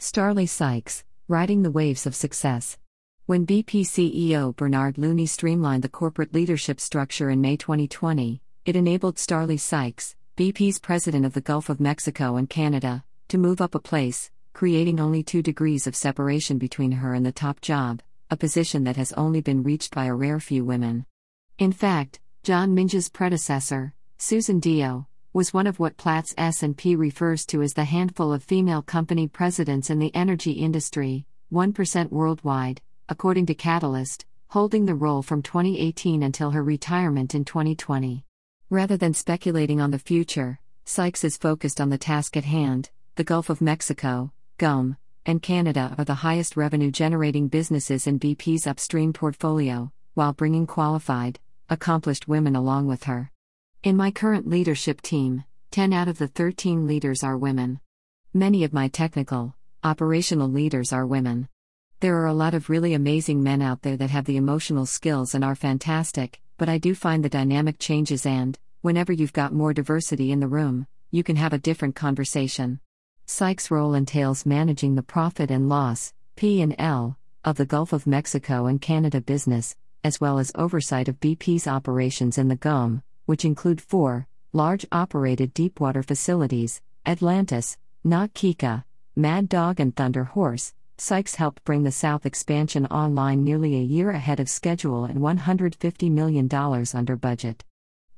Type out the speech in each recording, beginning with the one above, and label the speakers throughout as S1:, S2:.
S1: Starlee Sykes, riding the waves of success. When BP CEO Bernard Looney streamlined the corporate leadership structure in May 2020, it enabled Starlee Sykes, BP's president of the Gulf of Mexico and Canada, to move up a place, creating only two degrees of separation between her and the top job, a position that has only been reached by a rare few women. In fact, John Minge's predecessor, Susan Dio, was one of what Platts S&P refers to as the handful of female company presidents in the energy industry, 1% worldwide, according to Catalyst, holding the role from 2018 until her retirement in 2020. Rather than speculating on the future, Sykes is focused on the task at hand. The Gulf of Mexico, GOM, and Canada are the highest revenue generating businesses in BP's upstream portfolio, while bringing qualified, accomplished women along with her. In my current leadership team, 10 out of the 13 leaders are women. Many of my technical, operational leaders are women. There are a lot of really amazing men out there that have the emotional skills and are fantastic, but I do find the dynamic changes and, whenever you've got more diversity in the room, you can have a different conversation. Sykes' role entails managing the profit and loss (P&L) of the Gulf of Mexico and Canada business, as well as oversight of BP's operations in the GOM, which include four large operated deepwater facilities Atlantis, Na Kika, Mad Dog, and Thunder Horse. Sykes helped bring the South expansion online nearly a year ahead of schedule and $150 million under budget.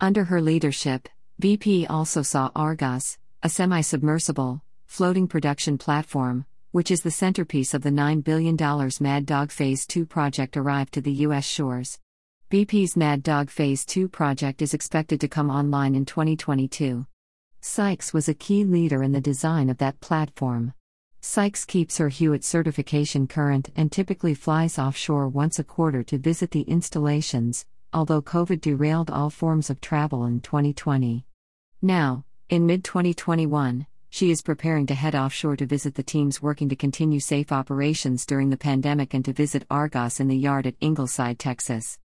S1: Under her leadership, BP also saw Argos, a semi submersible, floating production platform, which is the centerpiece of the $9 billion Mad Dog Phase 2 project, arrive to the U.S. shores. BP's Mad Dog Phase 2 project is expected to come online in 2022. Sykes was a key leader in the design of that platform. Sykes keeps her HUET certification current and typically flies offshore once a quarter to visit the installations, although COVID derailed all forms of travel in 2020. Now, in mid 2021, she is preparing to head offshore to visit the teams working to continue safe operations during the pandemic and to visit Argos in the yard at Ingleside, Texas.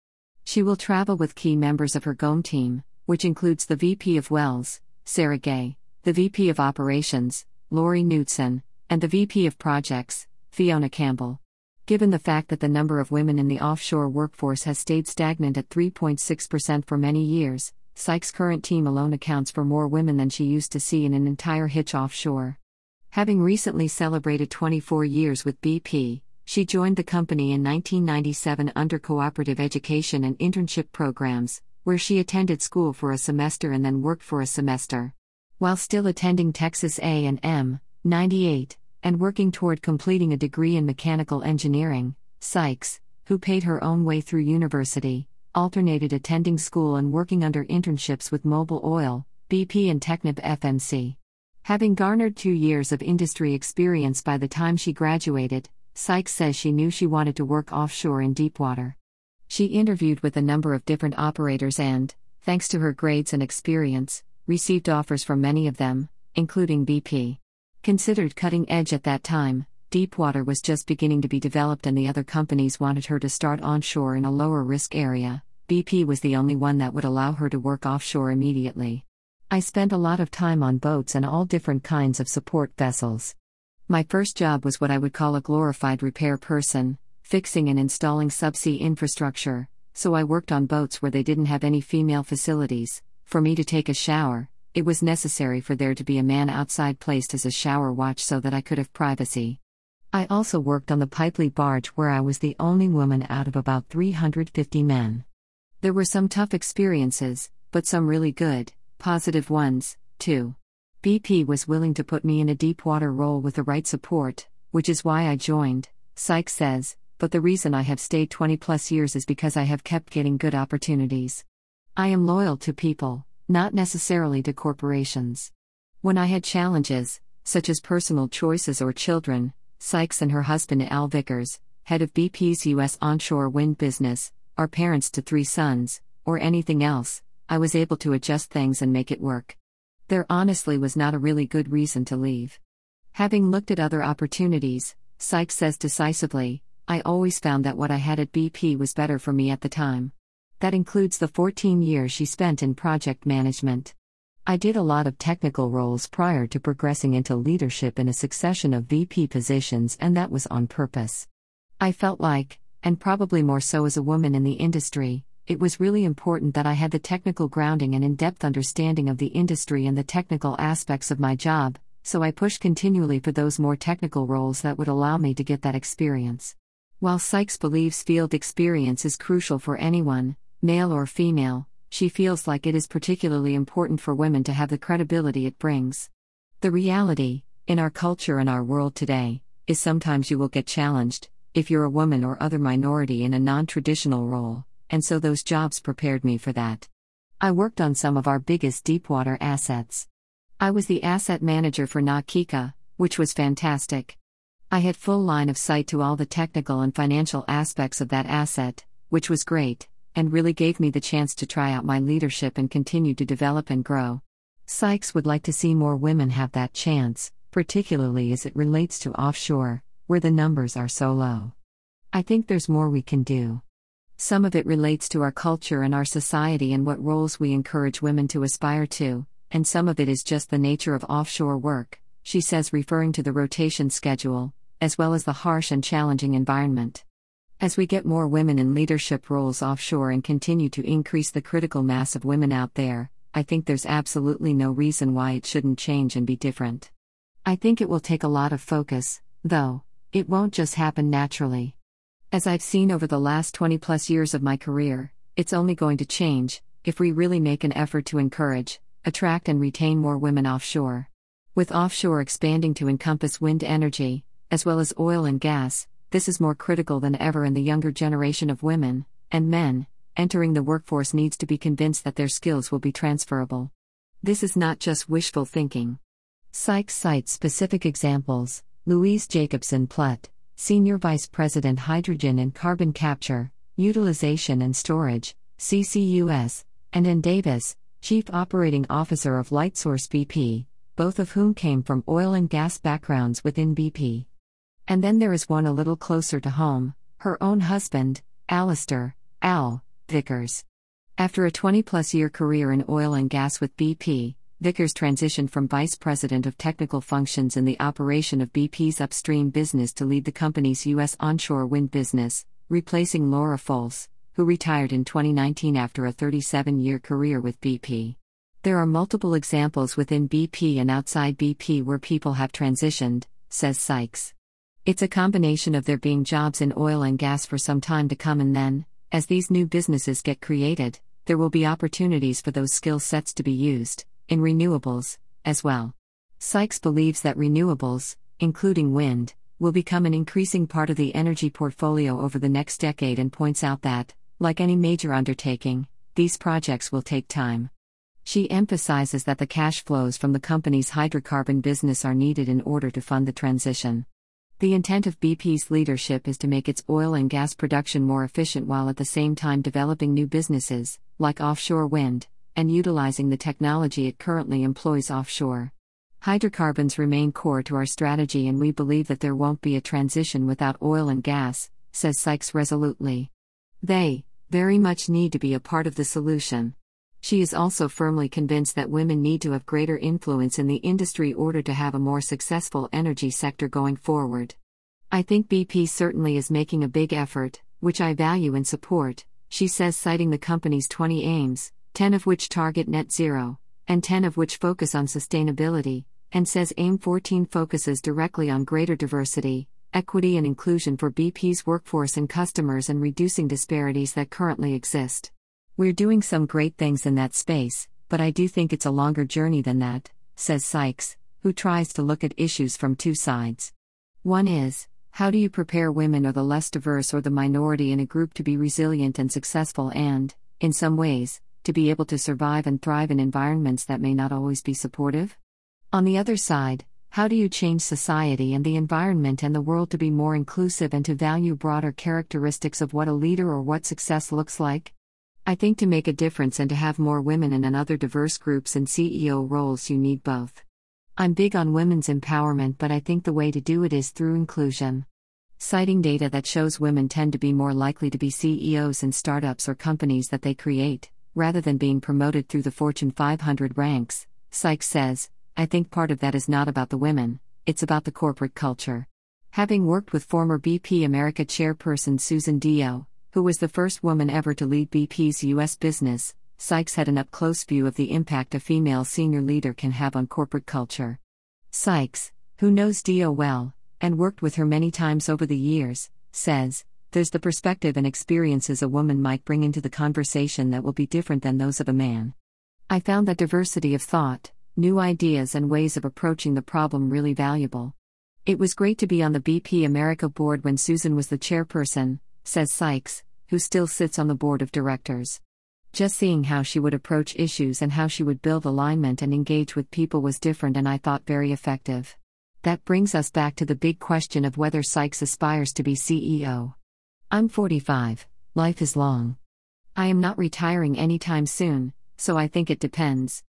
S1: She will travel with key members of her GOM team, which includes the VP of Wells, Sarah Gay, the VP of Operations, Lori Knutson, and the VP of Projects, Fiona Campbell. Given the fact that the number of women in the offshore workforce has stayed stagnant at 3.6% for many years, Sykes' current team alone accounts for more women than she used to see in an entire hitch offshore. Having recently celebrated 24 years with BP, she joined the company in 1997 under cooperative education and internship programs, where she attended school for a semester and then worked for a semester. While still attending Texas A&M, 98, and working toward completing a degree in mechanical engineering, Sykes, who paid her own way through university, alternated attending school and working under internships with Mobil Oil, BP and Technip FMC. Having garnered two years of industry experience by the time she graduated, Sykes says she knew she wanted to work offshore in deep water. She interviewed with a number of different operators and, thanks to her grades and experience, received offers from many of them, including BP. Considered cutting edge at that time, Deepwater was just beginning to be developed and the other companies wanted her to start onshore in a lower risk area. BP was the only one that would allow her to work offshore immediately. I spent a lot of time on boats and all different kinds of support vessels. My first job was what I would call a glorified repair person, fixing and installing subsea infrastructure, so I worked on boats where they didn't have any female facilities. For me to take a shower, it was necessary for there to be a man outside placed as a shower watch so that I could have privacy. I also worked on the pipelay barge where I was the only woman out of about 350 men. There were some tough experiences, but some really good, positive ones, too. BP was willing to put me in a deep water role with the right support, which is why I joined, Sykes says, but the reason I have stayed 20 plus years is because I have kept getting good opportunities. I am loyal to people, not necessarily to corporations. When I had challenges, such as personal choices or children, Sykes and her husband Al Vickers, head of BP's U.S. onshore wind business, are parents to three sons, or anything else, I was able to adjust things and make it work. There honestly was not a really good reason to leave. Having looked at other opportunities, Sykes says decisively, I always found that what I had at BP was better for me at the time. That includes the 14 years she spent in project management. I did a lot of technical roles prior to progressing into leadership in a succession of VP positions, and that was on purpose. I felt like, and probably more so as a woman in the industry, it was really important that I had the technical grounding and in depth understanding of the industry and the technical aspects of my job, so I pushed continually for those more technical roles that would allow me to get that experience. While Sykes believes field experience is crucial for anyone, male or female, she feels like it is particularly important for women to have the credibility it brings. The reality, in our culture and our world today, is sometimes you will get challenged, if you're a woman or other minority in a non traditional role, and so those jobs prepared me for that. I worked on some of our biggest deepwater assets. I was the asset manager for Na Kika, which was fantastic. I had full line of sight to all the technical and financial aspects of that asset, which was great and really gave me the chance to try out my leadership and continue to develop and grow. Sykes would like to see more women have that chance, particularly as it relates to offshore, where the numbers are so low. I think there's more we can do. Some of it relates to our culture and our society and what roles we encourage women to aspire to, and some of it is just the nature of offshore work, she says, referring to the rotation schedule, as well as the harsh and challenging environment. As we get more women in leadership roles offshore and continue to increase the critical mass of women out there, I think there's absolutely no reason why it shouldn't change and be different. I think it will take a lot of focus, though, it won't just happen naturally. As I've seen over the last 20 plus years of my career, it's only going to change if we really make an effort to encourage, attract, and retain more women offshore. With offshore expanding to encompass wind energy, as well as oil and gas, this is more critical than ever, and the younger generation of women, and men, entering the workforce needs to be convinced that their skills will be transferable. This is not just wishful thinking. Sykes cites specific examples Louise Jacobsen Plutt, Senior Vice President Hydrogen and Carbon Capture, Utilization and Storage, CCUS, and Ann Davis, Chief Operating Officer of Lightsource BP, both of whom came from oil and gas backgrounds within BP. And then there is one a little closer to home her own husband, Alistair, Al, Vickers. After a 20 plus year career in oil and gas with BP, Vickers transitioned from Vice President of Technical Functions in the operation of BP's upstream business to lead the company's U.S. onshore wind business, replacing Laura Folse, who retired in 2019 after a 37 year career with BP. There are multiple examples within BP and outside BP where people have transitioned, says Sykes. It's a combination of there being jobs in oil and gas for some time to come, and then, as these new businesses get created, there will be opportunities for those skill sets to be used, in renewables, as well. Sykes believes that renewables, including wind, will become an increasing part of the energy portfolio over the next decade and points out that, like any major undertaking, these projects will take time. She emphasizes that the cash flows from the company's hydrocarbon business are needed in order to fund the transition. The intent of BP's leadership is to make its oil and gas production more efficient while at the same time developing new businesses, like offshore wind, and utilizing the technology it currently employs offshore. Hydrocarbons remain core to our strategy, and we believe that there won't be a transition without oil and gas, says Sykes resolutely. They, very much need to be a part of the solution. She is also firmly convinced that women need to have greater influence in the industry in order to have a more successful energy sector going forward. I think BP certainly is making a big effort, which I value and support, she says, citing the company's 20 aims, 10 of which target net zero, and 10 of which focus on sustainability, and says AIM 14 focuses directly on greater diversity, equity, and inclusion for BP's workforce and customers and reducing disparities that currently exist. We're doing some great things in that space, but I do think it's a longer journey than that, says Sykes, who tries to look at issues from two sides. One is, how do you prepare women or the less diverse or the minority in a group to be resilient and successful and, in some ways, to be able to survive and thrive in environments that may not always be supportive? On the other side, how do you change society and the environment and the world to be more inclusive and to value broader characteristics of what a leader or what success looks like? I think to make a difference and to have more women in and other diverse groups and CEO roles, you need both. I'm big on women's empowerment, but I think the way to do it is through inclusion. Citing data that shows women tend to be more likely to be CEOs in startups or companies that they create, rather than being promoted through the Fortune 500 ranks, Sykes says, I think part of that is not about the women, it's about the corporate culture. Having worked with former BP America chairperson Susan Dio, who was the first woman ever to lead BP's U.S. business, Sykes had an up close view of the impact a female senior leader can have on corporate culture. Sykes, who knows Dio well, and worked with her many times over the years, says, There's the perspective and experiences a woman might bring into the conversation that will be different than those of a man. I found that diversity of thought, new ideas, and ways of approaching the problem really valuable. It was great to be on the BP America board when Susan was the chairperson, says Sykes, who still sits on the board of directors. Just seeing how she would approach issues and how she would build alignment and engage with people was different and I thought very effective. That brings us back to the big question of whether Sykes aspires to be CEO. I'm 45, life is long. I am not retiring anytime soon, so I think it depends.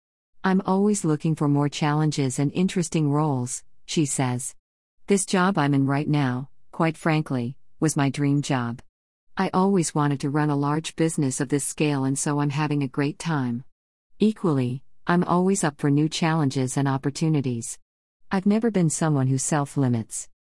S1: I'm always looking for more challenges and interesting roles, she says. This job I'm in right now, quite frankly, was my dream job. I always wanted to run a large business of this scale, and so I'm having a great time. Equally, I'm always up for new challenges and opportunities. I've never been someone who self limits.